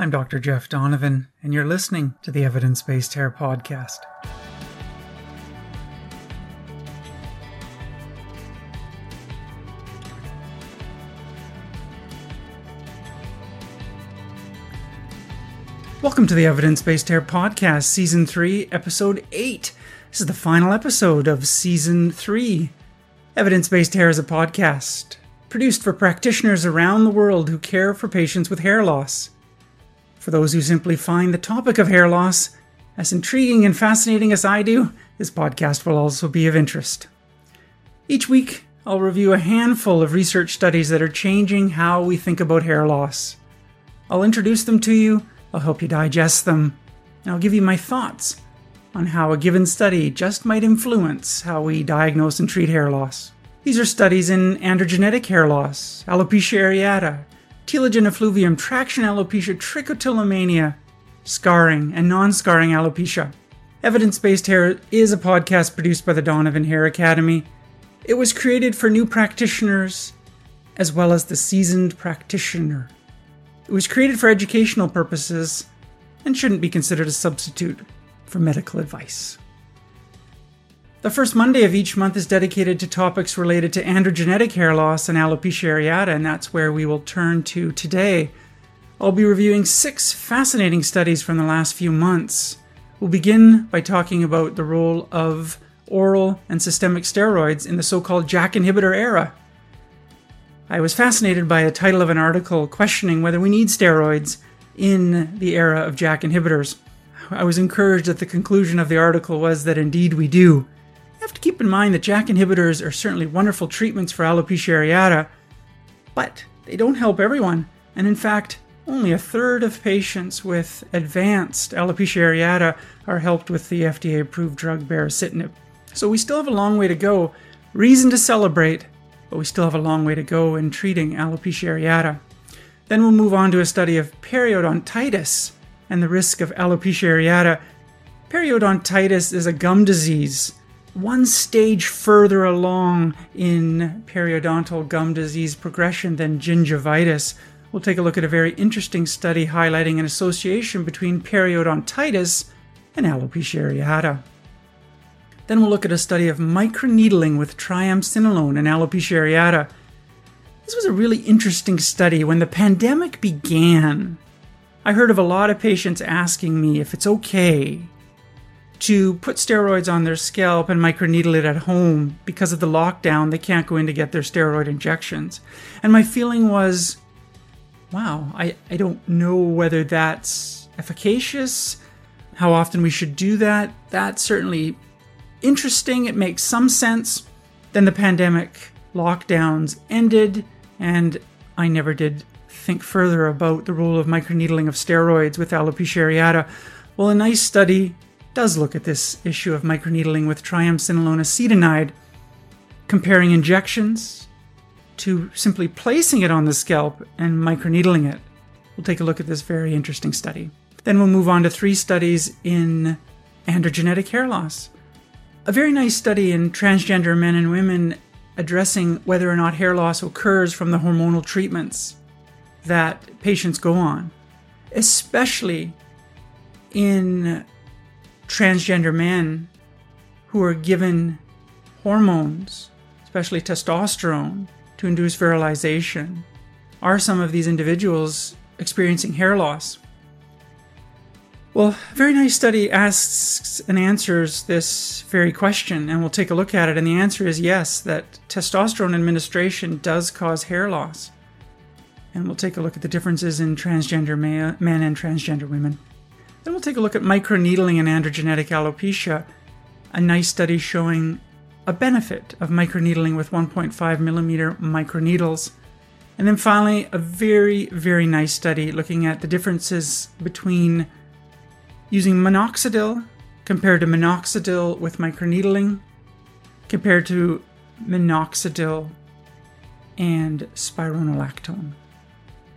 I'm Dr. Jeff Donovan, and you're listening to the Evidence Based Hair Podcast. Welcome to the Evidence Based Hair Podcast, Season 3, Episode 8. This is the final episode of Season 3. Evidence Based Hair is a podcast produced for practitioners around the world who care for patients with hair loss. For those who simply find the topic of hair loss as intriguing and fascinating as I do, this podcast will also be of interest. Each week, I'll review a handful of research studies that are changing how we think about hair loss. I'll introduce them to you I'll help you digest them, and I'll give you my thoughts on how a given study just might influence how we diagnose and treat hair loss. These are studies in androgenetic hair loss, alopecia areata, telogen effluvium, traction alopecia, trichotillomania, scarring, and non scarring alopecia. Evidence Based Hair is a podcast produced by the Donovan Hair Academy. It was created for new practitioners as well as the seasoned practitioner. It was created for educational purposes and shouldn't be considered a substitute for medical advice. The first Monday of each month is dedicated to topics related to androgenetic hair loss and alopecia areata, and that's where we will turn to today. I'll be reviewing six fascinating studies from the last few months. We'll begin by talking about the role of oral and systemic steroids in the so called JAK inhibitor era. I was fascinated by a title of an article questioning whether we need steroids in the era of JAK inhibitors. I was encouraged that the conclusion of the article was that indeed we do. Have to keep in mind that JAK inhibitors are certainly wonderful treatments for alopecia areata, but they don't help everyone, and in fact, only a third of patients with advanced alopecia areata are helped with the FDA approved drug baricitinib. So we still have a long way to go. Reason to celebrate, but we still have a long way to go in treating alopecia areata. Then we'll move on to a study of periodontitis and the risk of alopecia areata. Periodontitis is a gum disease, one stage further along in periodontal gum disease progression than gingivitis. We'll take a look at a very interesting study highlighting an association between periodontitis and alopecia areata. Then we'll look at a study of microneedling with triamcinolone and alopecia areata. This was a really interesting study. When the pandemic began, I heard of a lot of patients asking me if it's okay to put steroids on their scalp and microneedle it at home because of the lockdown. They can't go in to get their steroid injections. And my feeling was, wow, I, I don't know whether that's efficacious, how often we should do that. That's certainly interesting, it makes some sense. Then the pandemic lockdowns ended, and I never did think further about the role of microneedling of steroids with alopecia areata. Well, a nice study does look at this issue of microneedling with triamcinolone acetonide, comparing injections to simply placing it on the scalp and microneedling it. We'll take a look at this very interesting study. Then we'll move on to three studies in androgenetic hair loss a very nice study in transgender men and women addressing whether or not hair loss occurs from the hormonal treatments that patients go on, especially in transgender men who are given hormones, especially testosterone, to induce virilization. Are some of these individuals experiencing hair loss? Well, a very nice study asks and answers this very question, and we'll take a look at it. And the answer is yes, that testosterone administration does cause hair loss. And we'll take a look at the differences in transgender men and transgender women. Then we'll take a look at microneedling and androgenetic alopecia, a nice study showing a benefit of microneedling with 1.5 millimeter microneedles. And then finally, a very, very nice study looking at the differences between using minoxidil compared to minoxidil with microneedling, compared to minoxidil and spironolactone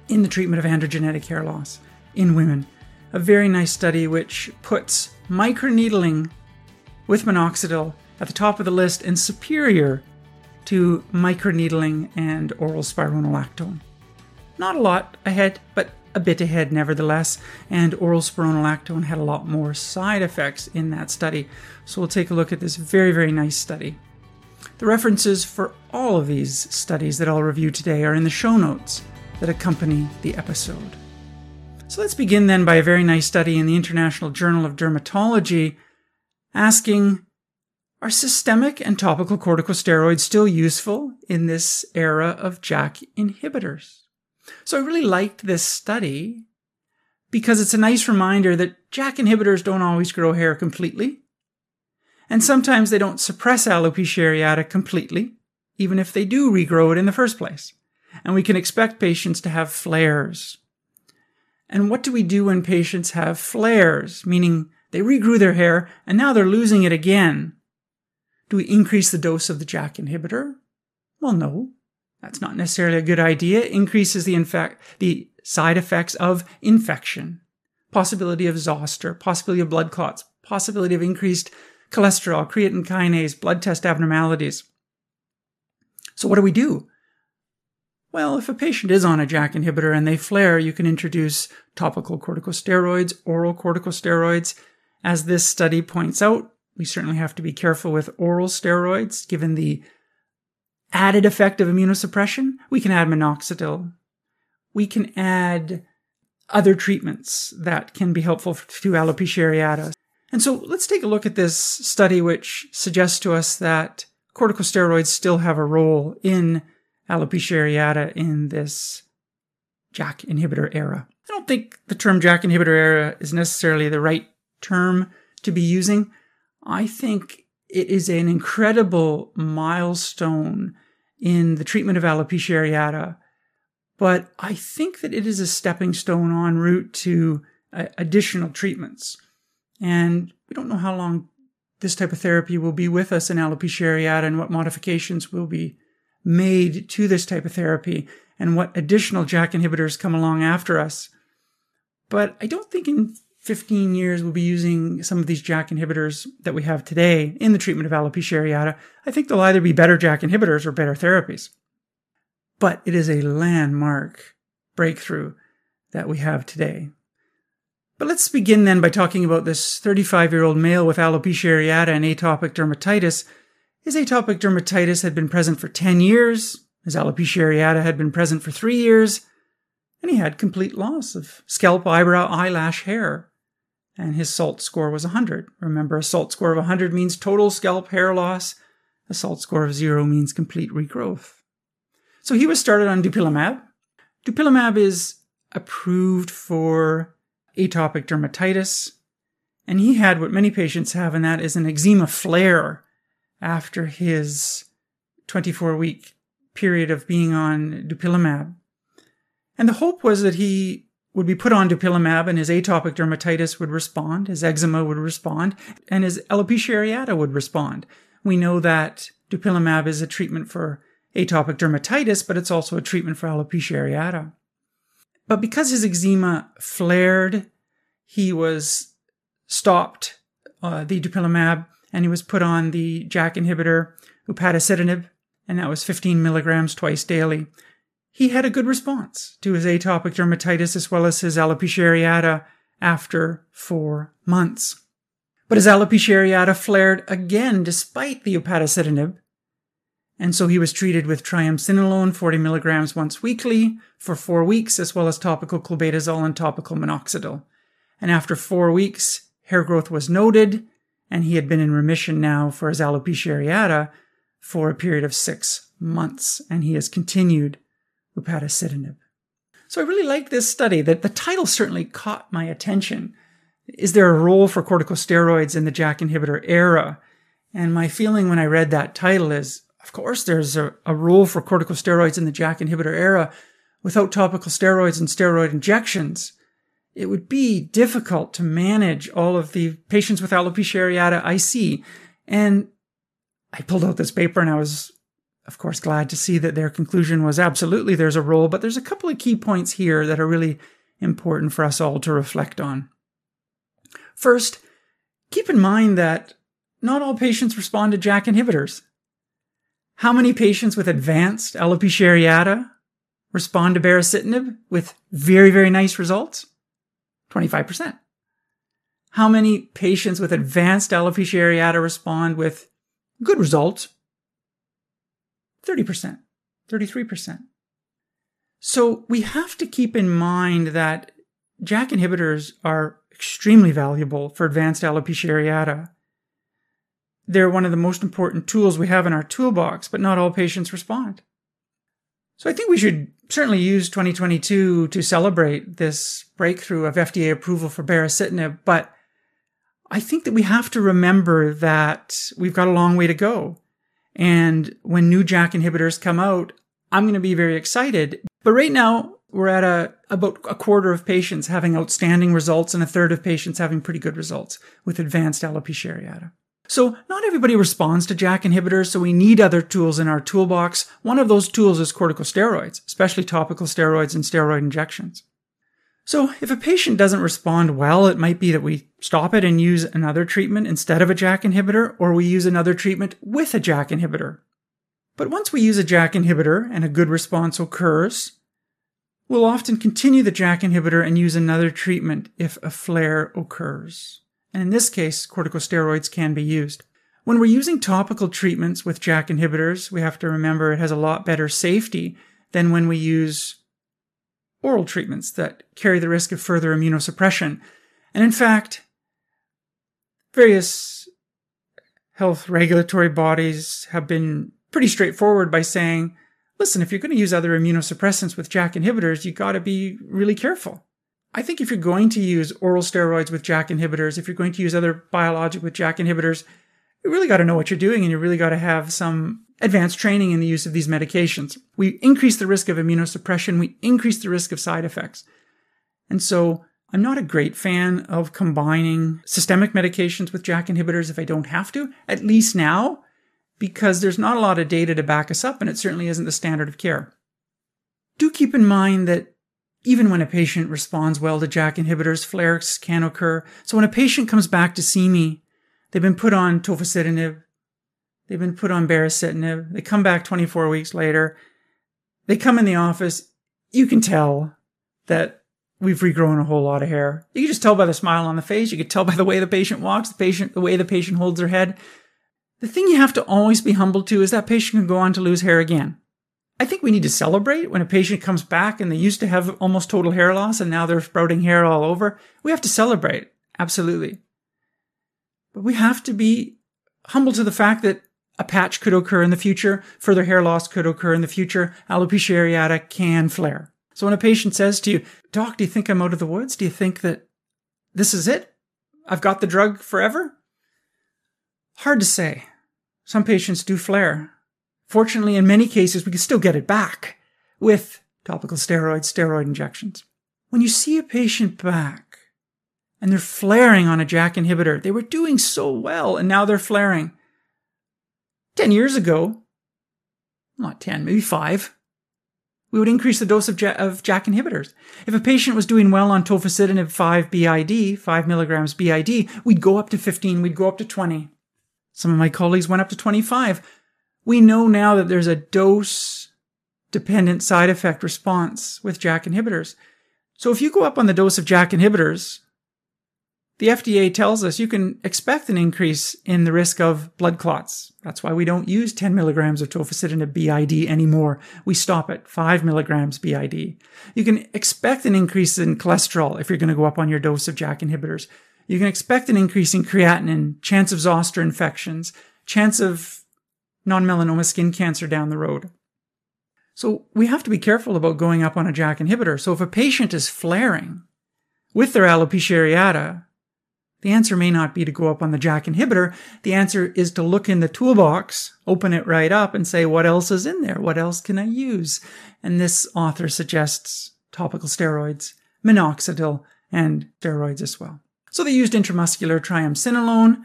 in the treatment of androgenetic hair loss in women. A very nice study which puts microneedling with minoxidil at the top of the list and superior to microneedling and oral spironolactone. Not a lot ahead, but a bit ahead nevertheless, and oral spironolactone had a lot more side effects in that study. So we'll take a look at this very, very nice study. The references for all of these studies that I'll review today are in the show notes that accompany the episode. So let's begin then by a very nice study in the International Journal of Dermatology asking Are systemic and topical corticosteroids still useful in this era of JAK inhibitors? So I really liked this study because it's a nice reminder that JAK inhibitors don't always grow hair completely. And sometimes they don't suppress alopecia areata completely, even if they do regrow it in the first place. And we can expect patients to have flares. And what do we do when patients have flares, meaning they regrew their hair and now they're losing it again? Do we increase the dose of the JAK inhibitor? Well, no. That's not necessarily a good idea. It increases the infect, the side effects of infection, possibility of zoster, possibility of blood clots, possibility of increased cholesterol, creatine kinase, blood test abnormalities. So what do we do? Well, if a patient is on a JAK inhibitor and they flare, you can introduce topical corticosteroids, oral corticosteroids. As this study points out, we certainly have to be careful with oral steroids given the added effect of immunosuppression. We can add minoxidil. We can add other treatments that can be helpful to alopecia areata. And so let's take a look at this study, which suggests to us that corticosteroids still have a role in alopecia areata in this JAK inhibitor era. I don't think the term JAK inhibitor era is necessarily the right term to be using. I think it is an incredible milestone in the treatment of alopecia areata, but I think that it is a stepping stone en route to uh, additional treatments. And we don't know how long this type of therapy will be with us in alopecia areata and what modifications will be made to this type of therapy and what additional JAK inhibitors come along after us. But I don't think in 15 years we'll be using some of these JAK inhibitors that we have today in the treatment of alopecia areata. I think they'll either be better JAK inhibitors or better therapies. But it is a landmark breakthrough that we have today. But let's begin then by talking about this 35 year old male with alopecia areata and atopic dermatitis. His atopic dermatitis had been present for 10 years, his alopecia areata had been present for three years, and he had complete loss of scalp, eyebrow, eyelash hair. And his SALT score was 100. Remember, a SALT score of 100 means total scalp hair loss. A SALT score of zero means complete regrowth. So he was started on dupilumab. Dupilumab is approved for atopic dermatitis. And he had what many patients have, and that is an eczema flare after his 24 week period of being on dupilumab. And the hope was that he would be put on dupilumab and his atopic dermatitis would respond, his eczema would respond, and his alopecia areata would respond. We know that dupilumab is a treatment for atopic dermatitis, but it's also a treatment for alopecia areata. But because his eczema flared, he was stopped uh, the dupilumab and he was put on the JAK inhibitor upadacitinib, and that was 15 milligrams twice daily. He had a good response to his atopic dermatitis as well as his alopecia areata after four months. But his alopecia areata flared again despite the upadacitinib, and so he was treated with triamcinolone 40 milligrams once weekly for four weeks, as well as topical clobetasol and topical minoxidil. And after four weeks, hair growth was noted, and he had been in remission now for his alopecia areata for a period of six months, and he has continued upadacitinib. So I really like this study. That the title certainly caught my attention. Is there a role for corticosteroids in the JAK inhibitor era? And my feeling when I read that title is of course, there's a, a role for corticosteroids in the JAK inhibitor era. Without topical steroids and steroid injections, it would be difficult to manage all of the patients with alopecia areata I see. And I pulled out this paper and I was, of course, glad to see that their conclusion was absolutely there's a role, but there's a couple of key points here that are really important for us all to reflect on. First, keep in mind that not all patients respond to JAK inhibitors. How many patients with advanced alopecia areata respond to baricitinib with very, very nice results? 25%. How many patients with advanced alopecia areata respond with good results? 30%, 33%. So we have to keep in mind that JAK inhibitors are extremely valuable for advanced alopecia areata. They're one of the most important tools we have in our toolbox, but not all patients respond. So I think we should certainly use 2022 to celebrate this breakthrough of FDA approval for baricitinib, but I think that we have to remember that we've got a long way to go. And when new JAK inhibitors come out, I'm going to be very excited. But right now, we're at a, about a quarter of patients having outstanding results and a third of patients having pretty good results with advanced alopecia areata. So not everybody responds to JAK inhibitors, so we need other tools in our toolbox. One of those tools is corticosteroids, especially topical steroids and steroid injections. So if a patient doesn't respond well, it might be that we stop it and use another treatment instead of a JAK inhibitor, or we use another treatment with a JAK inhibitor. But once we use a JAK inhibitor and a good response occurs, we'll often continue the JAK inhibitor and use another treatment if a flare occurs. And in this case, corticosteroids can be used. When we're using topical treatments with JAK inhibitors, we have to remember it has a lot better safety than when we use oral treatments that carry the risk of further immunosuppression. And in fact, various health regulatory bodies have been pretty straightforward by saying, listen, if you're going to use other immunosuppressants with JAK inhibitors, you've got to be really careful. I think if you're going to use oral steroids with JAK inhibitors, if you're going to use other biologic with JAK inhibitors, you really got to know what you're doing and you really got to have some advanced training in the use of these medications. We increase the risk of immunosuppression, we increase the risk of side effects. And so I'm not a great fan of combining systemic medications with JAK inhibitors if I don't have to, at least now, because there's not a lot of data to back us up and it certainly isn't the standard of care. Do keep in mind that even when a patient responds well to JAK inhibitors, flares can occur. So when a patient comes back to see me, they've been put on tofacitinib, they've been put on baricitinib, they come back 24 weeks later, they come in the office, you can tell that we've regrown a whole lot of hair. You can just tell by the smile on the face. You can tell by the way the patient walks, the patient, the way the patient holds their head. The thing you have to always be humble to is that patient can go on to lose hair again. I think we need to celebrate when a patient comes back and they used to have almost total hair loss and now they're sprouting hair all over. We have to celebrate. Absolutely. But we have to be humble to the fact that a patch could occur in the future, further hair loss could occur in the future, alopecia areata can flare. So when a patient says to you, Doc, do you think I'm out of the woods? Do you think that this is it? I've got the drug forever? Hard to say. Some patients do flare. Fortunately, in many cases, we can still get it back with topical steroids, steroid injections. When you see a patient back and they're flaring on a JAK inhibitor, they were doing so well and now they're flaring. 10 years ago, not 10, maybe 5, we would increase the dose of, J- of JAK inhibitors. If a patient was doing well on tofacitinib 5 BID, 5 milligrams BID, we'd go up to 15, we'd go up to 20. Some of my colleagues went up to 25 we know now that there's a dose dependent side effect response with JAK inhibitors. So if you go up on the dose of JAK inhibitors, the FDA tells us you can expect an increase in the risk of blood clots. That's why we don't use 10 milligrams of tofacitinib BID anymore. We stop at 5 milligrams BID. You can expect an increase in cholesterol if you're going to go up on your dose of JAK inhibitors. You can expect an increase in creatinine, chance of zoster infections, chance of non melanoma skin cancer down the road. So we have to be careful about going up on a JAK inhibitor. So if a patient is flaring with their alopecia areata, the answer may not be to go up on the JAK inhibitor. The answer is to look in the toolbox, open it right up and say, what else is in there? What else can I use? And this author suggests topical steroids, minoxidil, and steroids as well. So they used intramuscular triamcinolone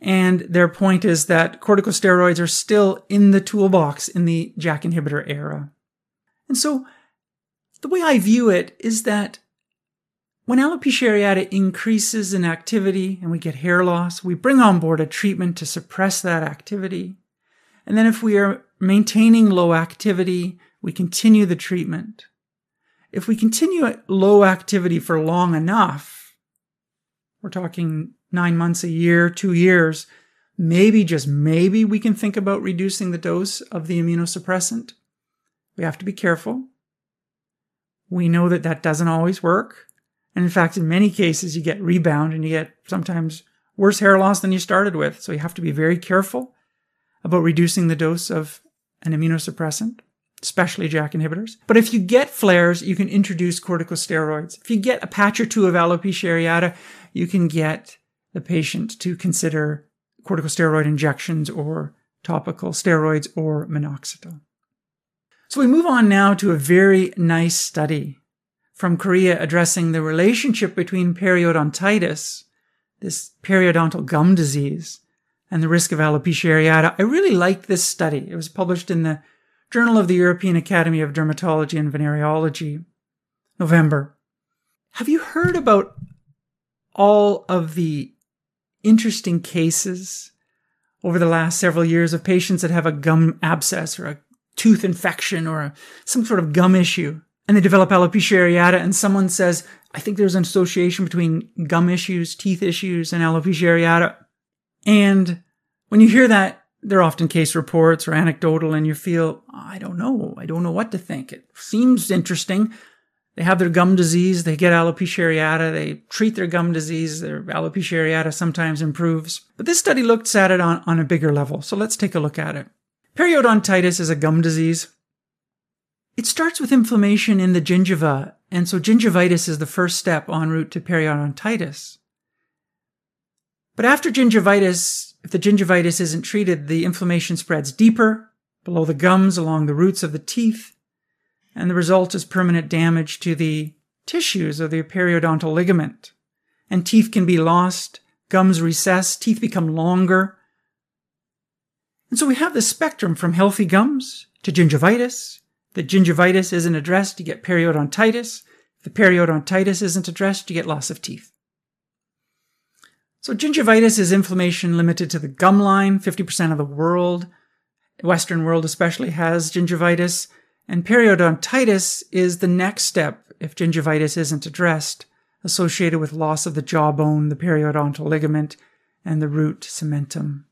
and their point is that corticosteroids are still in the toolbox in the JAK inhibitor era. And so the way I view it is that when alopecia areata increases in activity and we get hair loss, we bring on board a treatment to suppress that activity. And then if we are maintaining low activity, we continue the treatment. If we continue at low activity for long enough, we're talking nine months, a year, two years, maybe, just maybe, we can think about reducing the dose of the immunosuppressant. We have to be careful. We know that that doesn't always work. And in fact, in many cases, you get rebound and you get sometimes worse hair loss than you started with. So you have to be very careful about reducing the dose of an immunosuppressant, especially JAK inhibitors. But if you get flares, you can introduce corticosteroids. If you get a patch or two of alopecia areata, you can get the patient to consider corticosteroid injections or topical steroids or minoxidil. So we move on now to a very nice study from Korea addressing the relationship between periodontitis, this periodontal gum disease, and the risk of alopecia areata. I really liked this study. It was published in the Journal of the European Academy of Dermatology and Venereology, November. Have you heard about all of the interesting cases over the last several years of patients that have a gum abscess or a tooth infection or a, some sort of gum issue? and they develop alopecia areata and someone says, I think there's an association between gum issues, teeth issues, and alopecia areata. And when you hear that, they're often case reports or anecdotal and you feel, I don't know. I don't know what to think. It seems interesting. They have their gum disease. They get alopecia areata. They treat their gum disease. Their alopecia areata sometimes improves. But this study looks at it on, on a bigger level. So let's take a look at it. Periodontitis is a gum disease it starts with inflammation in the gingiva, and so gingivitis is the first step en route to periodontitis. But after gingivitis, if the gingivitis isn't treated, the inflammation spreads deeper, below the gums, along the roots of the teeth, and the result is permanent damage to the tissues of the periodontal ligament. And teeth can be lost, gums recess, teeth become longer. And so we have this spectrum from healthy gums to gingivitis the gingivitis isn't addressed, you get periodontitis. If the periodontitis isn't addressed, you get loss of teeth. So gingivitis is inflammation limited to the gum line. 50% of the world, Western world especially, has gingivitis. And periodontitis is the next step if gingivitis isn't addressed, associated with loss of the jawbone, the periodontal ligament, and the root cementum.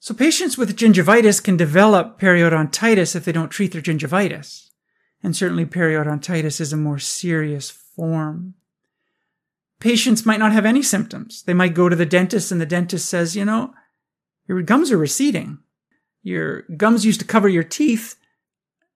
So patients with gingivitis can develop periodontitis if they don't treat their gingivitis. And certainly periodontitis is a more serious form. Patients might not have any symptoms. They might go to the dentist and the dentist says, you know, your gums are receding. Your gums used to cover your teeth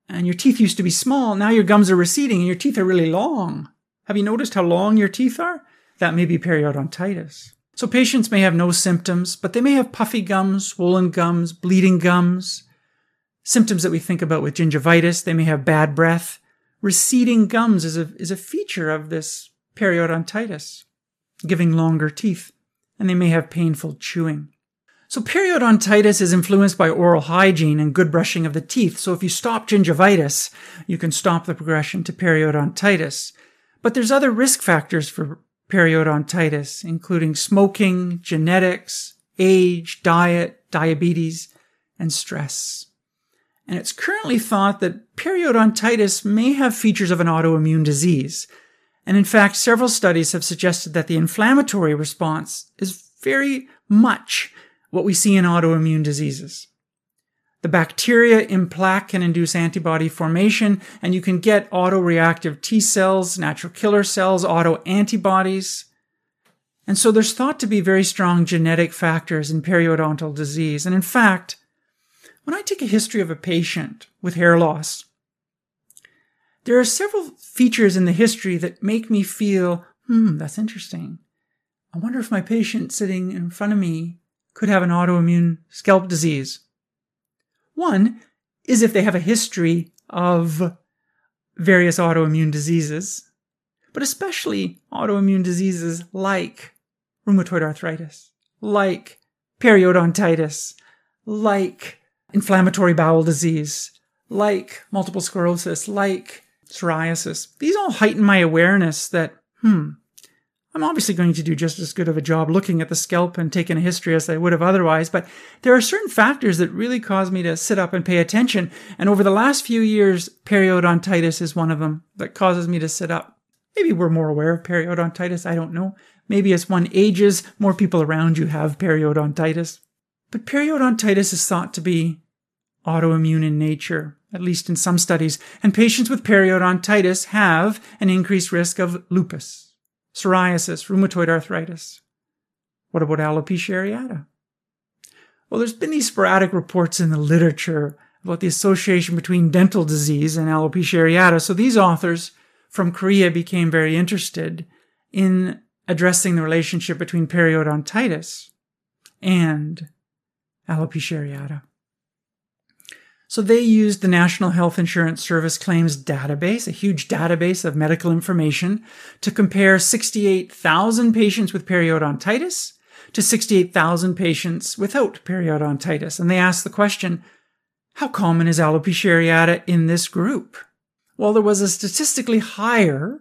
and your teeth used to be small. Now your gums are receding and your teeth are really long. Have you noticed how long your teeth are? That may be periodontitis. So patients may have no symptoms, but they may have puffy gums, swollen gums, bleeding gums. Symptoms that we think about with gingivitis, they may have bad breath. Receding gums is a, is a feature of this periodontitis, giving longer teeth, and they may have painful chewing. So periodontitis is influenced by oral hygiene and good brushing of the teeth. So if you stop gingivitis, you can stop the progression to periodontitis. But there's other risk factors for periodontitis, including smoking, genetics, age, diet, diabetes, and stress. And it's currently thought that periodontitis may have features of an autoimmune disease. And in fact, several studies have suggested that the inflammatory response is very much what we see in autoimmune diseases. The bacteria in plaque can induce antibody formation, and you can get autoreactive T cells, natural killer cells, auto antibodies. And so there's thought to be very strong genetic factors in periodontal disease. And in fact, when I take a history of a patient with hair loss, there are several features in the history that make me feel, hmm, that's interesting. I wonder if my patient sitting in front of me could have an autoimmune scalp disease. One is if they have a history of various autoimmune diseases, but especially autoimmune diseases like rheumatoid arthritis, like periodontitis, like inflammatory bowel disease, like multiple sclerosis, like psoriasis. These all heighten my awareness that, hmm, I'm obviously going to do just as good of a job looking at the scalp and taking a history as I would have otherwise, but there are certain factors that really cause me to sit up and pay attention. And over the last few years, periodontitis is one of them that causes me to sit up. Maybe we're more aware of periodontitis. I don't know. Maybe as one ages, more people around you have periodontitis. But periodontitis is thought to be autoimmune in nature, at least in some studies, and patients with periodontitis have an increased risk of lupus, psoriasis, rheumatoid arthritis. What about alopecia areata? Well, there's been these sporadic reports in the literature about the association between dental disease and alopecia areata. So these authors from Korea became very interested in addressing the relationship between periodontitis and alopecia areata. So they used the National Health Insurance Service Claims Database, a huge database of medical information, to compare 68,000 patients with periodontitis to 68,000 patients without periodontitis. And they asked the question, how common is alopecia areata in this group? Well, there was a statistically higher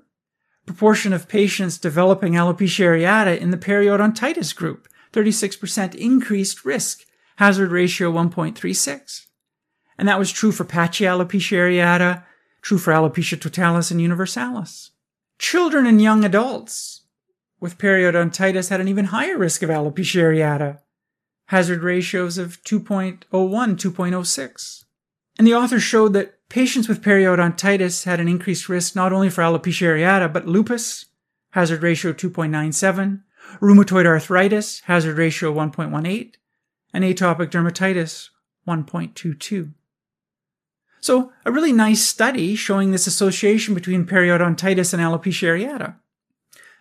proportion of patients developing alopecia areata in the periodontitis group, 36% increased risk, hazard ratio 1.36. And that was true for patchy alopecia areata, true for alopecia totalis and universalis. Children and young adults with periodontitis had an even higher risk of alopecia areata, hazard ratios of 2.01, 2.06. And the authors showed that patients with periodontitis had an increased risk not only for alopecia areata, but lupus, hazard ratio 2.97, rheumatoid arthritis, hazard ratio 1.18, and atopic dermatitis, 1.22. So, a really nice study showing this association between periodontitis and alopecia areata.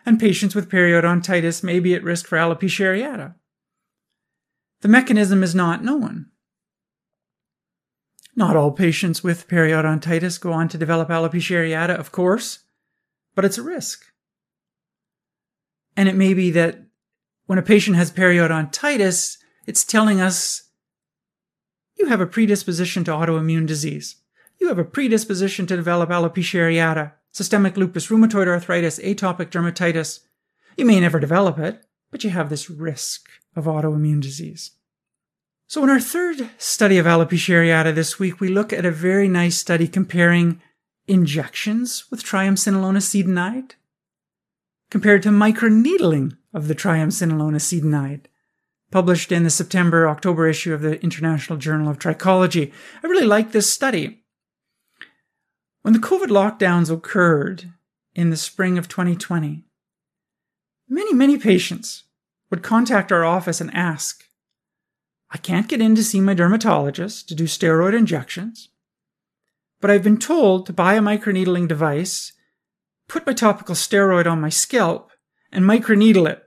And patients with periodontitis may be at risk for alopecia areata. The mechanism is not known. Not all patients with periodontitis go on to develop alopecia areata, of course, but it's a risk. And it may be that when a patient has periodontitis, it's telling us you have a predisposition to autoimmune disease. You have a predisposition to develop alopecia areata, systemic lupus, rheumatoid arthritis, atopic dermatitis. You may never develop it, but you have this risk of autoimmune disease. So, in our third study of alopecia areata this week, we look at a very nice study comparing injections with triamcinolone acetonide compared to microneedling of the triamcinolone acetonide published in the September October issue of the International Journal of Trichology. I really like this study. When the COVID lockdowns occurred in the spring of 2020, many, many patients would contact our office and ask, I can't get in to see my dermatologist to do steroid injections, but I've been told to buy a microneedling device, put my topical steroid on my scalp, and microneedle it.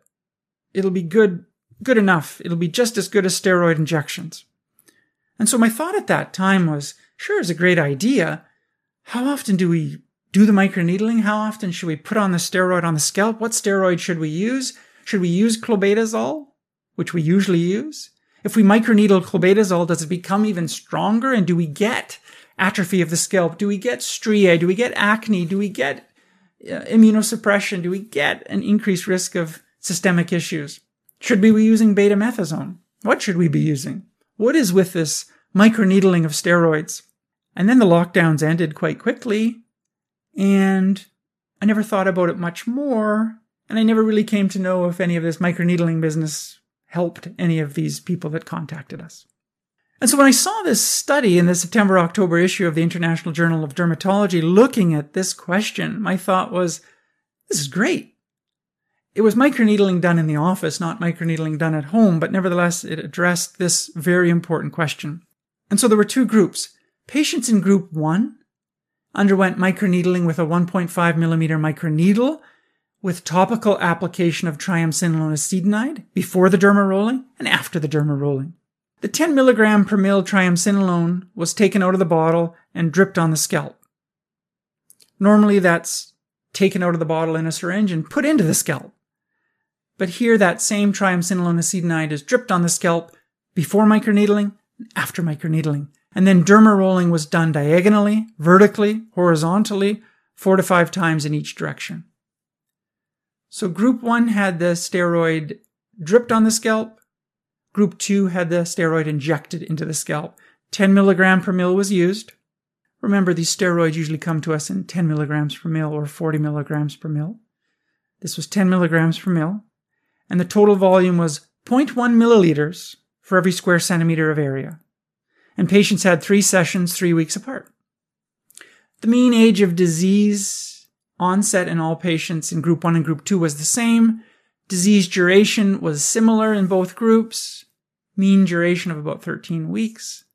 It'll be good good enough. It'll be just as good as steroid injections. And so my thought at that time was, sure, it's a great idea. How often do we do the microneedling? How often should we put on the steroid on the scalp? What steroid should we use? Should we use clobetasol, which we usually use? If we microneedle clobetasol, does it become even stronger? And do we get atrophy of the scalp? Do we get striae? Do we get acne? Do we get uh, immunosuppression? Do we get an increased risk of systemic issues? Should we be using betamethasone? What should we be using? What is with this microneedling of steroids? And then the lockdowns ended quite quickly, and I never thought about it much more, and I never really came to know if any of this microneedling business helped any of these people that contacted us. And so when I saw this study in the September October issue of the International Journal of Dermatology looking at this question, my thought was, this is great. It was microneedling done in the office, not microneedling done at home, but nevertheless, it addressed this very important question. And so there were two groups. Patients in group one underwent microneedling with a 1.5 millimeter microneedle with topical application of triamcinolone acetonide before the derma rolling and after the derma rolling. The 10 milligram per mil triamcinolone was taken out of the bottle and dripped on the scalp. Normally that's taken out of the bottle in a syringe and put into the scalp. But here, that same triamcinolone acetonide is dripped on the scalp before microneedling and after microneedling. And then derma rolling was done diagonally, vertically, horizontally, four to five times in each direction. So group one had the steroid dripped on the scalp. Group two had the steroid injected into the scalp. 10 milligram per mil was used. Remember, these steroids usually come to us in 10 milligrams per mil or 40 milligrams per mil. This was 10 milligrams per mil. And the total volume was 0.1 milliliters for every square centimeter of area. And patients had three sessions, three weeks apart. The mean age of disease onset in all patients in group 1 and group 2 was the same. Disease duration was similar in both groups, mean duration of about 13 weeks.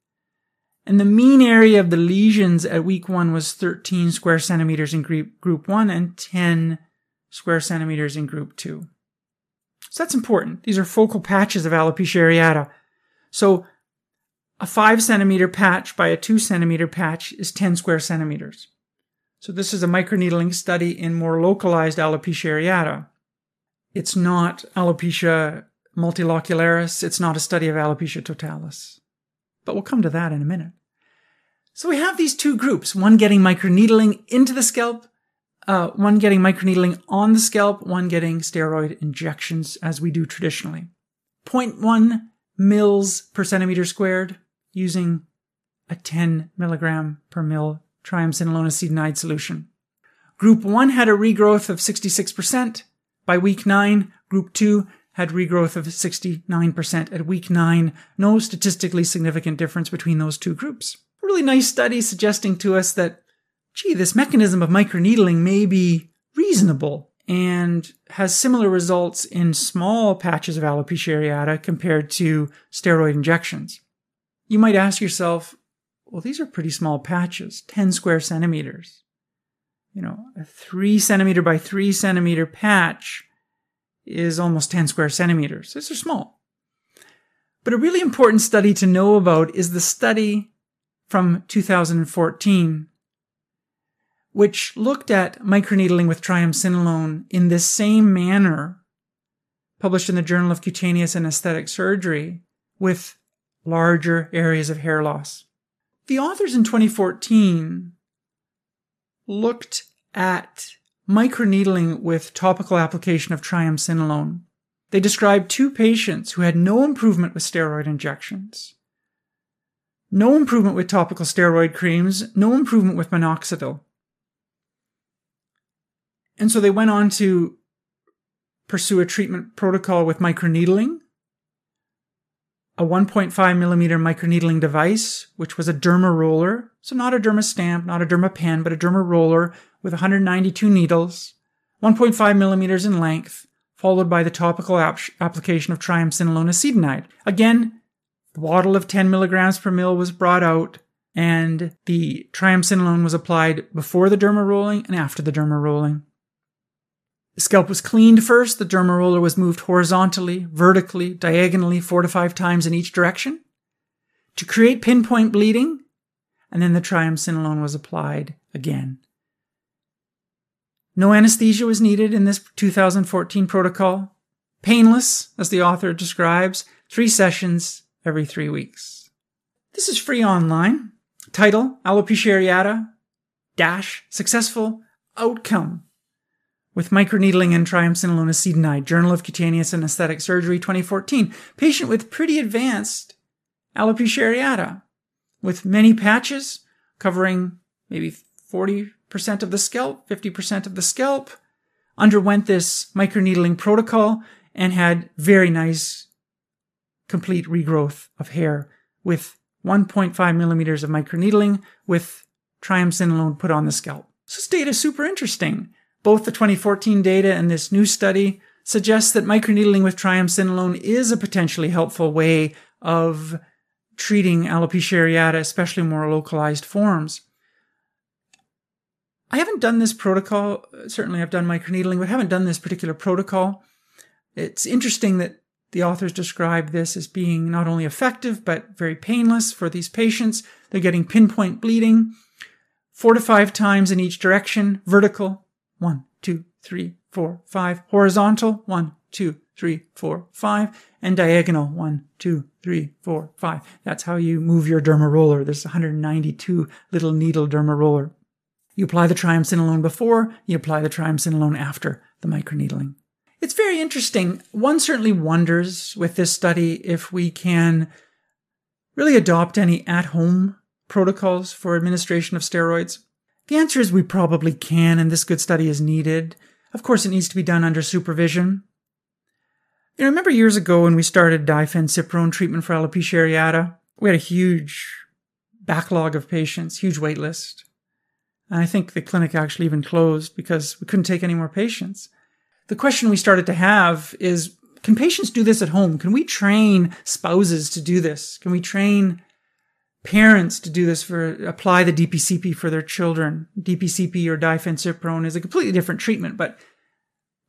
And the mean area of the lesions at week 1 was 13 square centimeters in group, group 1 and 10 square centimeters in group 2. So that's important. These are focal patches of alopecia areata. So a 5 centimeter patch by a 2 centimeter patch is 10 square centimeters. So this is a microneedling study in more localized alopecia areata. It's not alopecia multilocularis. It's not a study of alopecia totalis. But we'll come to that in a minute. So we have these two groups, one getting microneedling into the scalp, uh, one getting microneedling on the scalp, one getting steroid injections as we do traditionally. 0.1 mils per centimeter squared using a 10 milligram per mil triamcinolone solution. Group 1 had a regrowth of 66%. By week 9, Group 2 had regrowth of 69% at week 9. No statistically significant difference between those two groups. Really nice study suggesting to us that, gee, this mechanism of microneedling may be reasonable and has similar results in small patches of alopecia areata compared to steroid injections. You might ask yourself, well, these are pretty small patches, 10 square centimeters. You know, a three centimeter by three centimeter patch is almost 10 square centimeters. These are small. But a really important study to know about is the study from 2014, which looked at microneedling with triamcinolone in this same manner, published in the Journal of Cutaneous and Aesthetic Surgery, with larger areas of hair loss. The authors in 2014 looked at microneedling with topical application of triamcinolone. They described two patients who had no improvement with steroid injections, no improvement with topical steroid creams, no improvement with minoxidil. And so they went on to pursue a treatment protocol with microneedling a 1.5 millimeter microneedling device, which was a derma roller. So not a derma stamp, not a derma pen, but a derma roller with 192 needles, 1.5 millimeters in length, followed by the topical ap- application of triamcinolone acetonide. Again, the bottle of 10 milligrams per mil was brought out and the triamcinolone was applied before the derma rolling and after the derma rolling. The scalp was cleaned first. The derma roller was moved horizontally, vertically, diagonally, four to five times in each direction to create pinpoint bleeding. And then the triamcinolone was applied again. No anesthesia was needed in this 2014 protocol. Painless, as the author describes, three sessions every three weeks. This is free online. Title, Alopecia areata, dash, successful outcome with microneedling and triamcinolone acetonide, Journal of Cutaneous and Aesthetic Surgery 2014. Patient with pretty advanced alopecia areata with many patches covering maybe 40% of the scalp, 50% of the scalp, underwent this microneedling protocol and had very nice complete regrowth of hair with 1.5 millimeters of microneedling with triamcinolone put on the scalp. So this data is super interesting. Both the 2014 data and this new study suggest that microneedling with triamcinolone is a potentially helpful way of treating alopecia areata, especially more localized forms. I haven't done this protocol. Certainly, I've done microneedling, but haven't done this particular protocol. It's interesting that the authors describe this as being not only effective, but very painless for these patients. They're getting pinpoint bleeding four to five times in each direction, vertical, one, two, three, four, five. Horizontal. One, two, three, four, five. And diagonal. One, two, three, four, five. That's how you move your derma roller. There's 192 little needle derma roller. You apply the triamcinolone before, you apply the triamcinolone after the microneedling. It's very interesting. One certainly wonders with this study if we can really adopt any at home protocols for administration of steroids. The answer is we probably can, and this good study is needed. Of course, it needs to be done under supervision. You know, remember years ago when we started diphencyprone treatment for alopecia areata? We had a huge backlog of patients, huge wait list. And I think the clinic actually even closed because we couldn't take any more patients. The question we started to have is can patients do this at home? Can we train spouses to do this? Can we train parents to do this for apply the DPCP for their children? DPCP or diphencyprone is a completely different treatment, but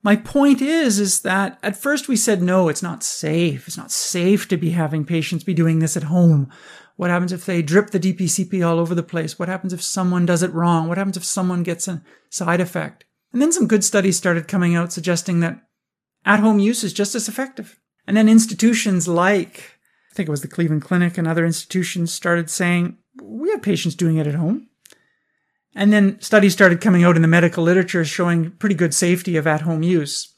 my point is is that at first we said no, it's not safe. It's not safe to be having patients be doing this at home. What happens if they drip the DPCP all over the place? What happens if someone does it wrong? What happens if someone gets a side effect? And then some good studies started coming out suggesting that at home use is just as effective. And then institutions like, I think it was the Cleveland Clinic and other institutions started saying, we have patients doing it at home. And then studies started coming out in the medical literature showing pretty good safety of at home use.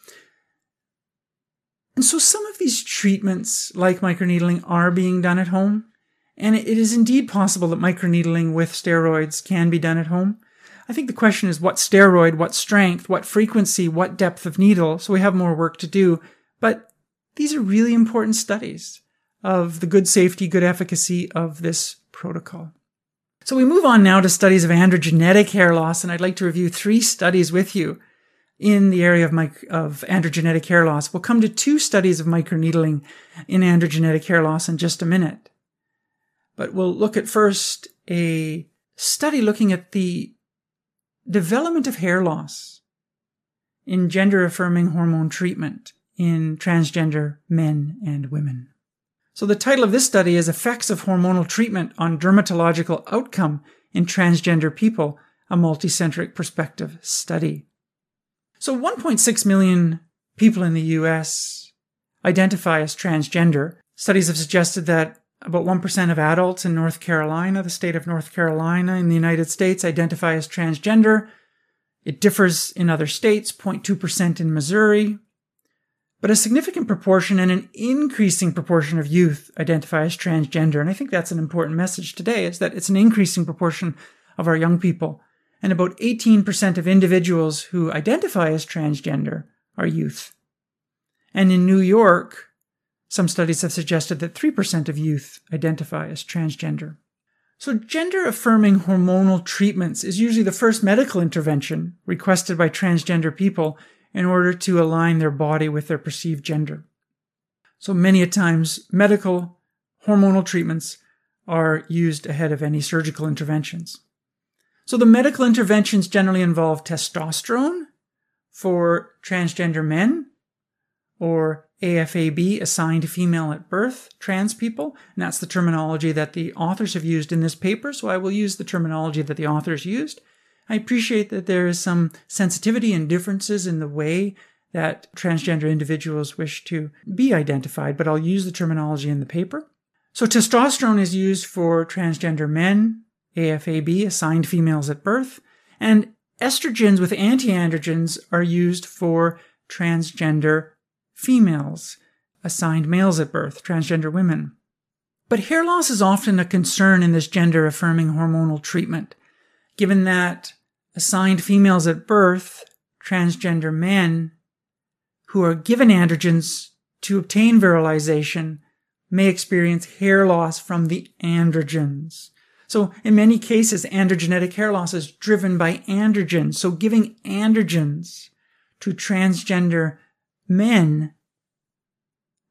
And so some of these treatments, like microneedling, are being done at home. And it is indeed possible that microneedling with steroids can be done at home. I think the question is what steroid, what strength, what frequency, what depth of needle. So we have more work to do. But these are really important studies of the good safety, good efficacy of this protocol. So we move on now to studies of androgenetic hair loss, and I'd like to review three studies with you in the area of, of androgenetic hair loss. We'll come to two studies of microneedling in androgenetic hair loss in just a minute. But we'll look at first a study looking at the development of hair loss in gender affirming hormone treatment in transgender men and women. So the title of this study is Effects of Hormonal Treatment on Dermatological Outcome in Transgender People, a multicentric perspective study. So 1.6 million people in the US identify as transgender. Studies have suggested that about 1% of adults in North Carolina, the state of North Carolina in the United States, identify as transgender. It differs in other states, 0.2% in Missouri. But a significant proportion and an increasing proportion of youth identify as transgender. And I think that's an important message today is that it's an increasing proportion of our young people. And about 18% of individuals who identify as transgender are youth. And in New York, some studies have suggested that 3% of youth identify as transgender. So, gender affirming hormonal treatments is usually the first medical intervention requested by transgender people in order to align their body with their perceived gender. So, many a times, medical hormonal treatments are used ahead of any surgical interventions. So, the medical interventions generally involve testosterone for transgender men or AFAB, assigned female at birth, trans people. And that's the terminology that the authors have used in this paper. So I will use the terminology that the authors used. I appreciate that there is some sensitivity and differences in the way that transgender individuals wish to be identified, but I'll use the terminology in the paper. So testosterone is used for transgender men, AFAB, assigned females at birth, and estrogens with antiandrogens are used for transgender females, assigned males at birth, transgender women. But hair loss is often a concern in this gender affirming hormonal treatment, given that assigned females at birth, transgender men, who are given androgens to obtain virilization may experience hair loss from the androgens. So in many cases, androgenetic hair loss is driven by androgens. So giving androgens to transgender men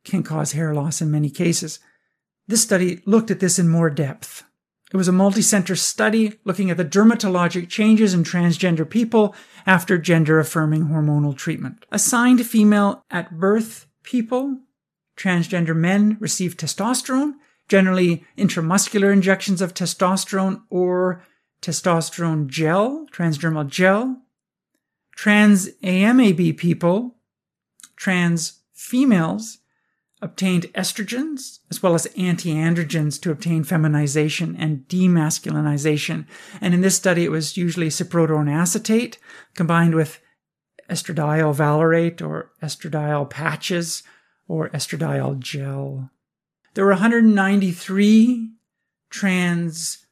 can cause hair loss in many cases. This study looked at this in more depth. It was a multi-center study looking at the dermatologic changes in transgender people after gender affirming hormonal treatment. Assigned female at birth people, transgender men received testosterone, generally intramuscular injections of testosterone or testosterone gel, transdermal gel. Trans AMAB people trans females obtained estrogens as well as antiandrogens to obtain feminization and demasculinization. And in this study, it was usually cyproterone acetate combined with estradiol valerate or estradiol patches or estradiol gel. There were 193 trans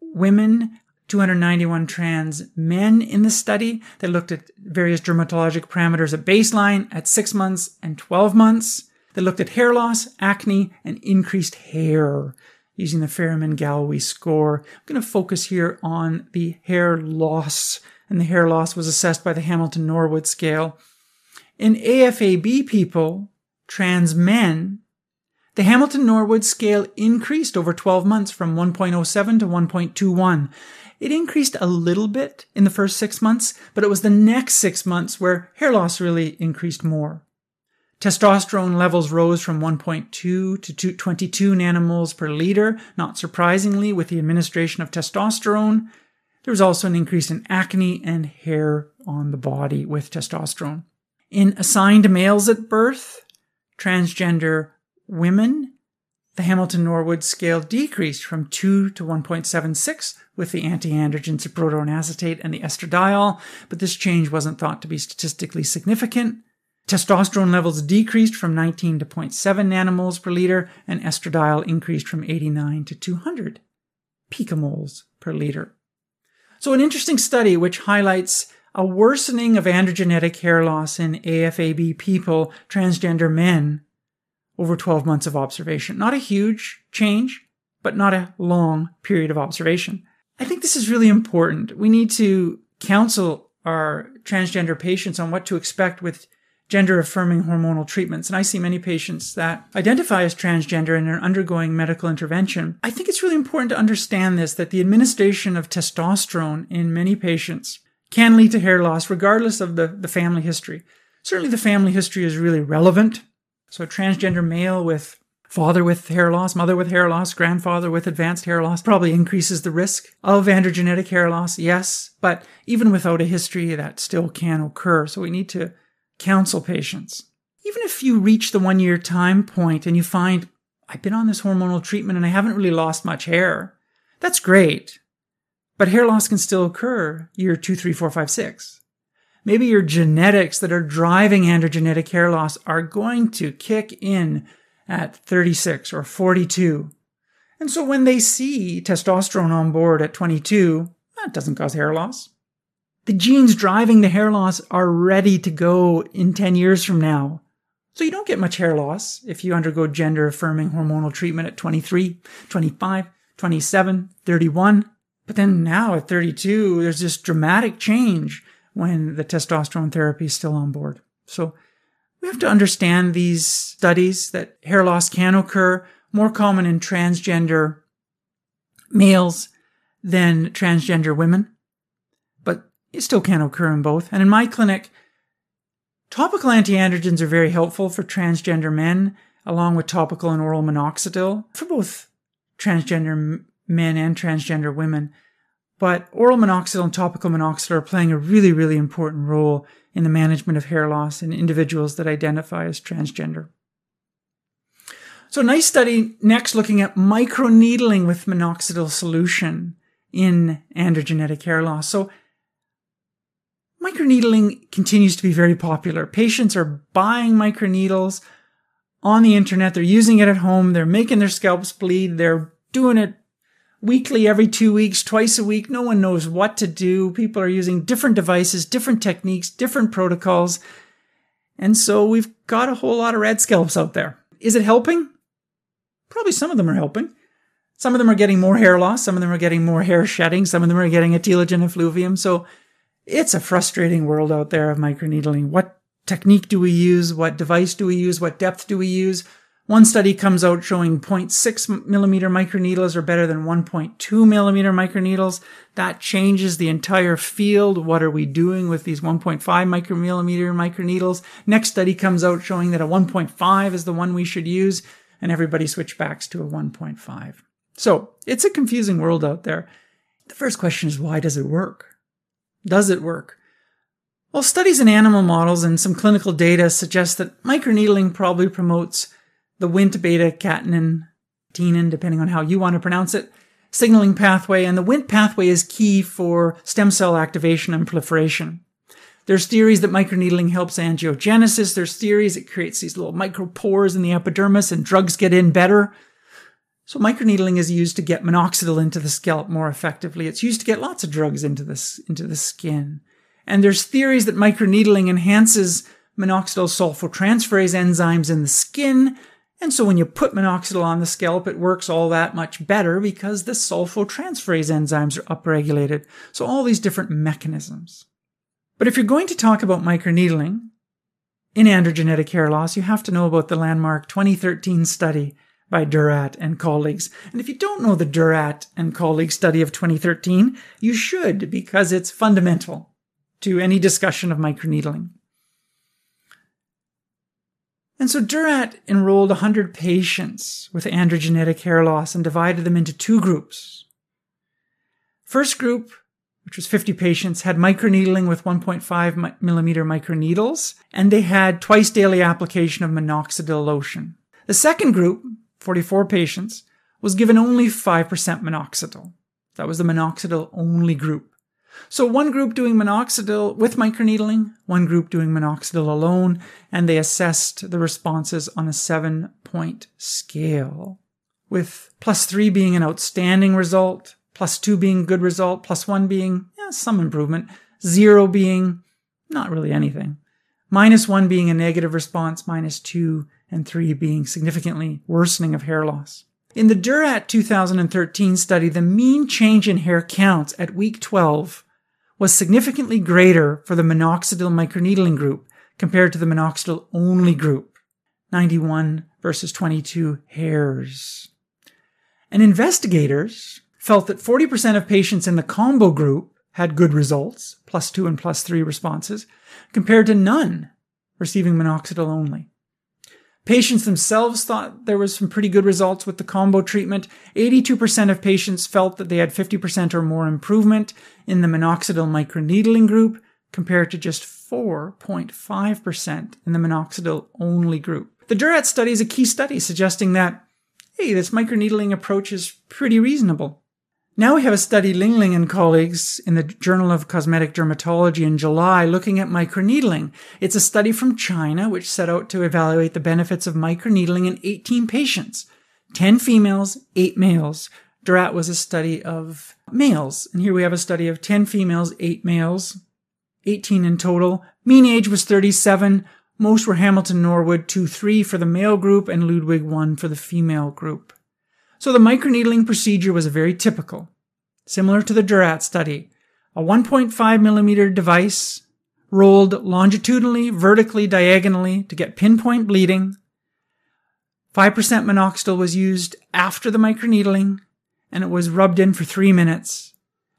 women, 291 trans men in the study. They looked at various dermatologic parameters at baseline, at six months, and 12 months. They looked at hair loss, acne, and increased hair using the Ferriman Gallwey score. I'm going to focus here on the hair loss, and the hair loss was assessed by the Hamilton Norwood scale. In AFAB people, trans men, the Hamilton Norwood scale increased over 12 months from 1.07 to 1.21. It increased a little bit in the first six months, but it was the next six months where hair loss really increased more. Testosterone levels rose from 1.2 to 22 nanomoles per liter. Not surprisingly, with the administration of testosterone, there was also an increase in acne and hair on the body with testosterone. In assigned males at birth, transgender women, the Hamilton Norwood scale decreased from 2 to 1.76 with the antiandrogen cyproterone acetate and the estradiol, but this change wasn't thought to be statistically significant. Testosterone levels decreased from 19 to 0.7 nanomoles per liter, and estradiol increased from 89 to 200 picomoles per liter. So, an interesting study which highlights a worsening of androgenetic hair loss in AFAB people, transgender men, over 12 months of observation. Not a huge change, but not a long period of observation. I think this is really important. We need to counsel our transgender patients on what to expect with gender affirming hormonal treatments. And I see many patients that identify as transgender and are undergoing medical intervention. I think it's really important to understand this that the administration of testosterone in many patients can lead to hair loss regardless of the, the family history. Certainly, the family history is really relevant. So, a transgender male with father with hair loss, mother with hair loss, grandfather with advanced hair loss probably increases the risk of androgenetic hair loss, yes, but even without a history, that still can occur. So, we need to counsel patients. Even if you reach the one year time point and you find, I've been on this hormonal treatment and I haven't really lost much hair, that's great. But hair loss can still occur year two, three, four, five, six. Maybe your genetics that are driving androgenetic hair loss are going to kick in at 36 or 42. And so when they see testosterone on board at 22, that doesn't cause hair loss. The genes driving the hair loss are ready to go in 10 years from now. So you don't get much hair loss if you undergo gender affirming hormonal treatment at 23, 25, 27, 31. But then now at 32, there's this dramatic change when the testosterone therapy is still on board. So we have to understand these studies that hair loss can occur more common in transgender males than transgender women it still can occur in both. And in my clinic, topical antiandrogens are very helpful for transgender men, along with topical and oral minoxidil for both transgender men and transgender women. But oral minoxidil and topical minoxidil are playing a really, really important role in the management of hair loss in individuals that identify as transgender. So, nice study next looking at microneedling with minoxidil solution in androgenetic hair loss. So, microneedling continues to be very popular. Patients are buying microneedles on the internet. They're using it at home. They're making their scalps bleed. They're doing it weekly, every two weeks, twice a week. No one knows what to do. People are using different devices, different techniques, different protocols. And so we've got a whole lot of red scalps out there. Is it helping? Probably some of them are helping. Some of them are getting more hair loss. Some of them are getting more hair shedding. Some of them are getting a telogen effluvium. So it's a frustrating world out there of microneedling. What technique do we use? What device do we use? What depth do we use? One study comes out showing 0.6 millimeter microneedles are better than 1.2 millimeter microneedles. That changes the entire field. What are we doing with these 1.5 micromillimeter microneedles? Next study comes out showing that a 1.5 is the one we should use, and everybody switch backs to a 1.5. So it's a confusing world out there. The first question is why does it work? Does it work? Well, studies in animal models and some clinical data suggest that microneedling probably promotes the Wnt beta catenin, tenin, depending on how you want to pronounce it, signaling pathway, and the Wnt pathway is key for stem cell activation and proliferation. There's theories that microneedling helps angiogenesis. There's theories it creates these little micropores in the epidermis and drugs get in better. So microneedling is used to get minoxidil into the scalp more effectively. It's used to get lots of drugs into this into the skin. And there's theories that microneedling enhances minoxidil sulfotransferase enzymes in the skin. And so when you put minoxidil on the scalp, it works all that much better because the sulfotransferase enzymes are upregulated. So all these different mechanisms. But if you're going to talk about microneedling in androgenetic hair loss, you have to know about the landmark 2013 study by Dhurat and colleagues. And if you don't know the Dhurat and colleagues study of 2013, you should because it's fundamental to any discussion of microneedling. And so Dhurat enrolled 100 patients with androgenetic hair loss and divided them into two groups. First group which was 50 patients, had microneedling with 1.5 millimeter microneedles, and they had twice daily application of minoxidil lotion. The second group, 44 patients, was given only 5% minoxidil. That was the minoxidil only group. So one group doing minoxidil with microneedling, one group doing minoxidil alone, and they assessed the responses on a seven point scale, with plus three being an outstanding result, plus two being good result, plus one being yeah, some improvement, zero being not really anything, minus one being a negative response, minus two and three being significantly worsening of hair loss. In the Dhurat 2013 study, the mean change in hair counts at week 12 was significantly greater for the minoxidil microneedling group compared to the minoxidil only group, 91 versus 22 hairs. And investigators felt that 40% of patients in the combo group had good results, plus two and plus three responses, compared to none receiving minoxidil only. Patients themselves thought there was some pretty good results with the combo treatment. 82% of patients felt that they had 50% or more improvement in the minoxidil microneedling group compared to just 4.5% in the minoxidil only group. The Dhurat study is a key study suggesting that, hey, this microneedling approach is pretty reasonable. Now we have a study Lingling and colleagues in the Journal of Cosmetic Dermatology in July looking at microneedling. It's a study from China which set out to evaluate the benefits of microneedling in 18 patients, 10 females, 8 males. Dhurat was a study of males, and here we have a study of 10 females, 8 males, 18 in total. Mean age was 37. Most were Hamilton Norwood 2 3 for the male group and Ludwig 1 for the female group. So the microneedling procedure was very typical, similar to the Dhurat study. A 1.5 millimeter device rolled longitudinally, vertically, diagonally to get pinpoint bleeding. 5% minoxidil was used after the microneedling and it was rubbed in for three minutes.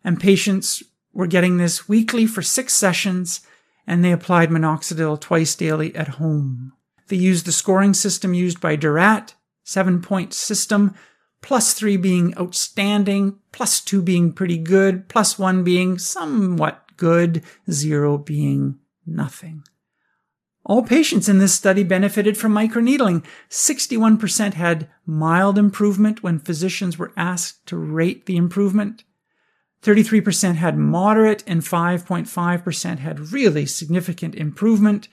And patients were getting this weekly for six sessions and they applied minoxidil twice daily at home. They used the scoring system used by Dhurat, seven point system, plus three being outstanding, plus two being pretty good, plus one being somewhat good, zero being nothing. All patients in this study benefited from microneedling. 61% had mild improvement when physicians were asked to rate the improvement. 33% had moderate and 5.5% had really significant improvement.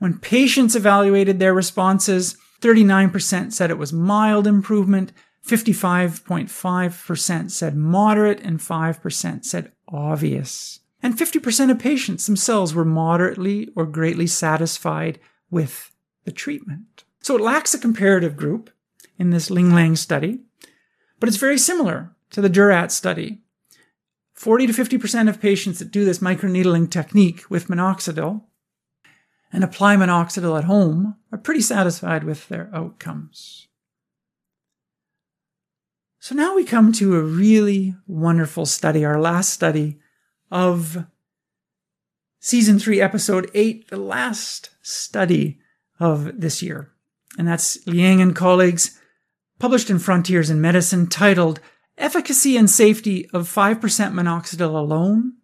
When patients evaluated their responses, 39% said it was mild improvement, 55.5% said moderate and 5% said obvious. And 50% of patients themselves were moderately or greatly satisfied with the treatment. So it lacks a comparative group in this Lingling study, but it's very similar to the Dhurat study. 40 to 50% of patients that do this microneedling technique with minoxidil and apply minoxidil at home are pretty satisfied with their outcomes. So now we come to a really wonderful study, our last study of season three, episode eight, the last study of this year. And that's Liang and colleagues, published in Frontiers in Medicine, titled Efficacy and Safety of 5% Minoxidil Alone,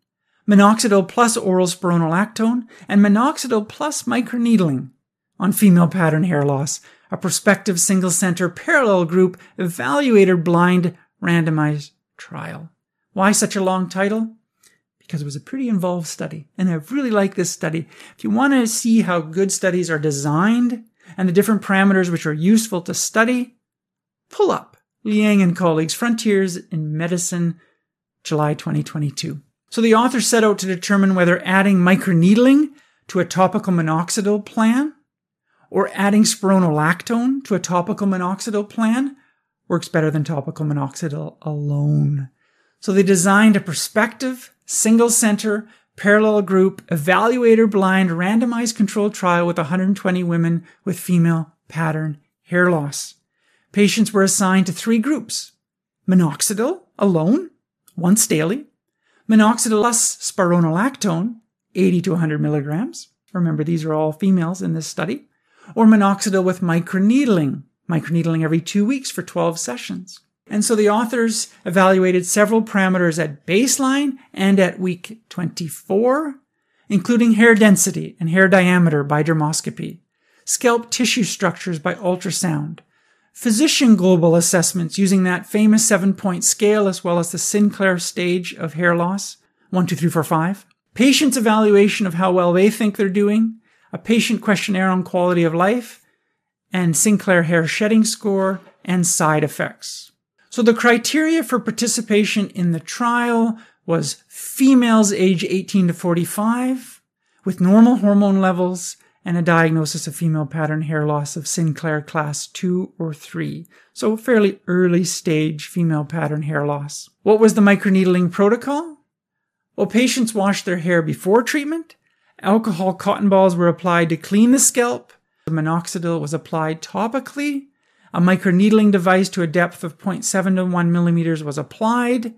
Minoxidil plus Oral Spironolactone, and Minoxidil plus Microneedling on Female Pattern Hair Loss a prospective single center parallel group evaluator blind randomized trial. Why such a long title? because it was a pretty involved study. And I really like this study. If you want to see how good studies are designed and the different parameters which are useful to study, pull up Liang and colleagues, Frontiers in Medicine, July 2022. So the author set out to determine whether adding microneedling to a topical minoxidil plan or adding spironolactone to a topical minoxidil plan works better than topical minoxidil alone. So they designed a prospective, single center, parallel group, evaluator blind, randomized controlled trial with 120 women with female pattern hair loss. Patients were assigned to three groups minoxidil alone, once daily, minoxidil plus spironolactone, 80 to 100 milligrams. Remember, these are all females in this study. Or minoxidil with microneedling, microneedling every two weeks for 12 sessions. And so the authors evaluated several parameters at baseline and at week 24, including hair density and hair diameter by dermoscopy, scalp tissue structures by ultrasound, physician global assessments using that famous seven point scale as well as the Sinclair stage of hair loss, one, two, three, four, five, patients' evaluation of how well they think they're doing, a patient questionnaire on quality of life, and Sinclair hair shedding score and side effects. So the criteria for participation in the trial was females age 18 to 45 with normal hormone levels and a diagnosis of female pattern hair loss of Sinclair class 2 or 3. So fairly early stage female pattern hair loss. What was the microneedling protocol? Well, patients washed their hair before treatment. Alcohol cotton balls were applied to clean the scalp. The minoxidil was applied topically a microneedling device to a depth of 0.7 to 1 millimeters was applied.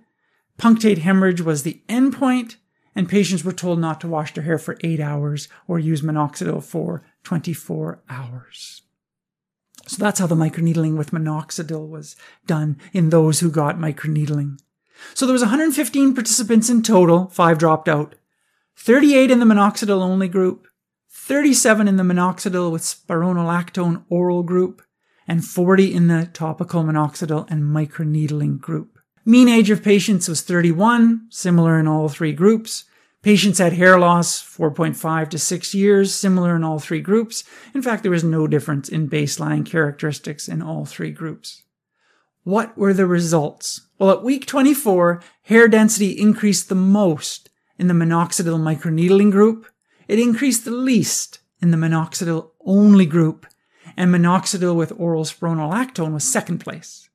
Punctate hemorrhage was the endpoint, and patients were told not to wash their hair for 8 hours or use minoxidil for 24 hours. So that's how the microneedling with minoxidil was done in those who got microneedling. So there was 115 participants in total, 5 dropped out. 38 in the minoxidil only group, 37 in the minoxidil with spironolactone oral group, and 40 in the topical minoxidil and microneedling group. Mean age of patients was 31, similar in all three groups. Patients had hair loss 4.5 to 6 years, similar in all three groups. In fact, there was no difference in baseline characteristics in all three groups. What were the results? Well, at week 24, hair density increased the most in the minoxidil microneedling group. It increased the least in the minoxidil only group and minoxidil with oral spironolactone was second place.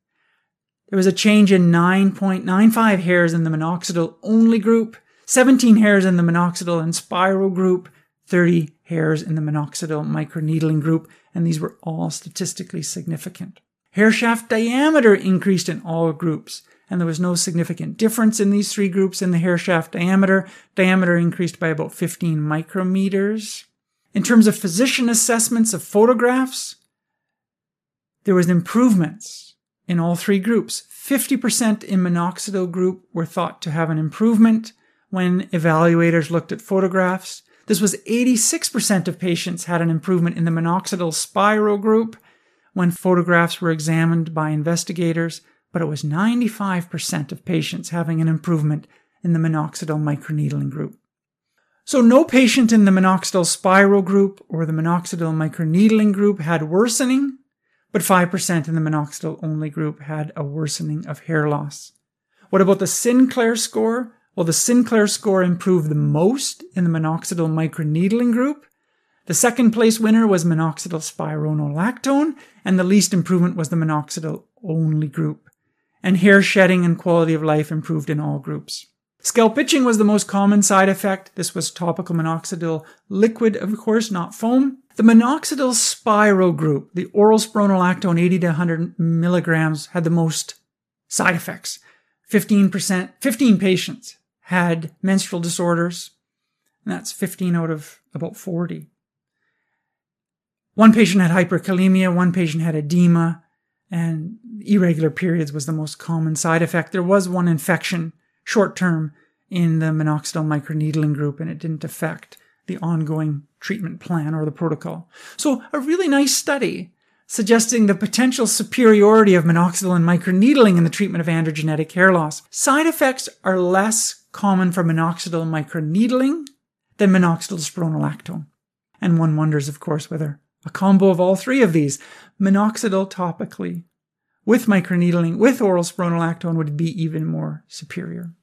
There was a change in 9.95 hairs in the minoxidil only group, 17 hairs in the minoxidil and spiro group, 30 hairs in the minoxidil microneedling group, and these were all statistically significant. Hair shaft diameter increased in all groups, and there was no significant difference in these three groups in the hair shaft diameter. Diameter increased by about 15 micrometers. In terms of physician assessments of photographs, there was improvements in all three groups. 50% in minoxidil group were thought to have an improvement when evaluators looked at photographs. This was 86% of patients had an improvement in the minoxidil spiro group when photographs were examined by investigators, but it was 95% of patients having an improvement in the minoxidil microneedling group. So no patient in the minoxidil spiro group or the minoxidil microneedling group had worsening, but 5% in the minoxidil only group had a worsening of hair loss. What about the Sinclair score? Well, the Sinclair score improved the most in the minoxidil microneedling group. The second place winner was minoxidil spironolactone, and the least improvement was the minoxidil only group. And hair shedding and quality of life improved in all groups. Scalp itching was the most common side effect. This was topical minoxidil liquid, of course, not foam. The minoxidil spiro group, the oral spironolactone 80 to 100 milligrams, had the most side effects. 15%, 15 patients had menstrual disorders, and that's 15 out of about 40. One patient had hyperkalemia, one patient had edema, and irregular periods was the most common side effect. There was one infection short term in the minoxidil microneedling group, and it didn't affect the ongoing treatment plan or the protocol. So, a really nice study suggesting the potential superiority of minoxidil and microneedling in the treatment of androgenetic hair loss. Side effects are less common for minoxidil microneedling than minoxidil spironolactone. And one wonders, of course, whether a combo of all three of these, minoxidil topically with microneedling with oral spironolactone would be even more superior.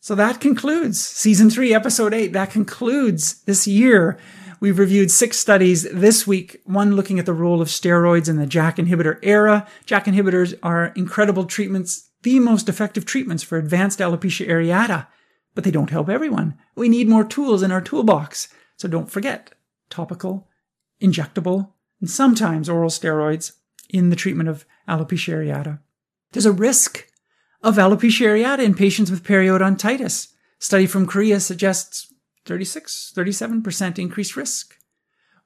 So that concludes season three, episode eight. That concludes this year. We've reviewed six studies this week, one looking at the role of steroids in the JAK inhibitor era. JAK inhibitors are incredible treatments, the most effective treatments for advanced alopecia areata, but they don't help everyone. We need more tools in our toolbox. So don't forget topical, injectable, and sometimes oral steroids in the treatment of alopecia areata. There's a risk of alopecia areata in patients with periodontitis. Study from Korea suggests 36, 37% increased risk.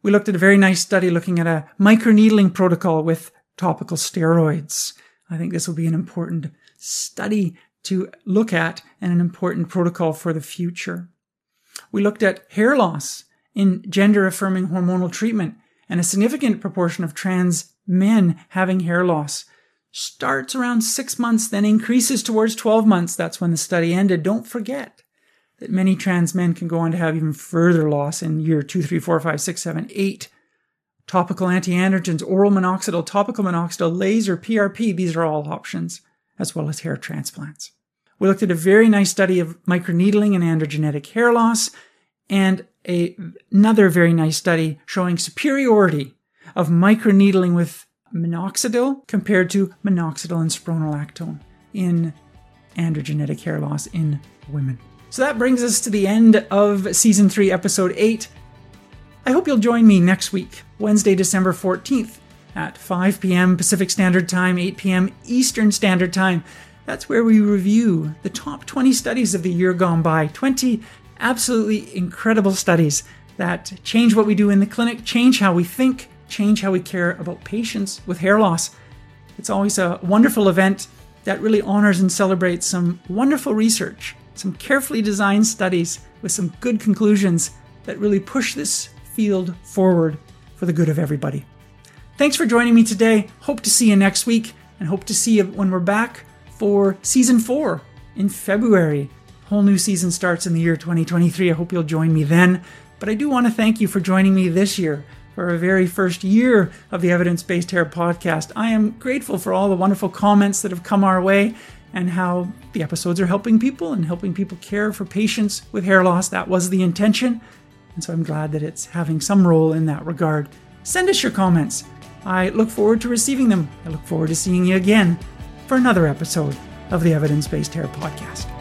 We looked at a very nice study looking at a microneedling protocol with topical steroids. I think this will be an important study to look at and an important protocol for the future. We looked at hair loss in gender affirming hormonal treatment and a significant proportion of trans men having hair loss starts around six months, then increases towards 12 months. That's when the study ended. Don't forget that many trans men can go on to have even further loss in year two, three, four, five, six, seven, eight. Topical antiandrogens, oral minoxidil, topical minoxidil, laser, PRP, these are all options, as well as hair transplants. We looked at a very nice study of microneedling and androgenetic hair loss, and a, another very nice study showing superiority of microneedling with minoxidil compared to minoxidil and spironolactone in androgenetic hair loss in women. So that brings us to the end of season 3, episode 8. I hope you'll join me next week, Wednesday, December 14th at 5 p.m. Pacific Standard Time, 8 p.m. Eastern Standard Time. That's where we review the top 20 studies of the year gone by. 20 absolutely incredible studies that change what we do in the clinic, change how we think, change how we care about patients with hair loss. It's always a wonderful event that really honors and celebrates some wonderful research, some carefully designed studies with some good conclusions that really push this field forward for the good of everybody. Thanks for joining me today. Hope to see you next week and hope to see you when we're back for season four in February. Whole new season starts in the year 2023. I hope you'll join me then. But I do want to thank you for joining me this year for our very first year of the Evidence Based Hair podcast. I am grateful for all the wonderful comments that have come our way and how the episodes are helping people and helping people care for patients with hair loss. That was the intention. And so I'm glad that it's having some role in that regard. Send us your comments. I look forward to receiving them. I look forward to seeing you again for another episode of the Evidence Based Hair podcast.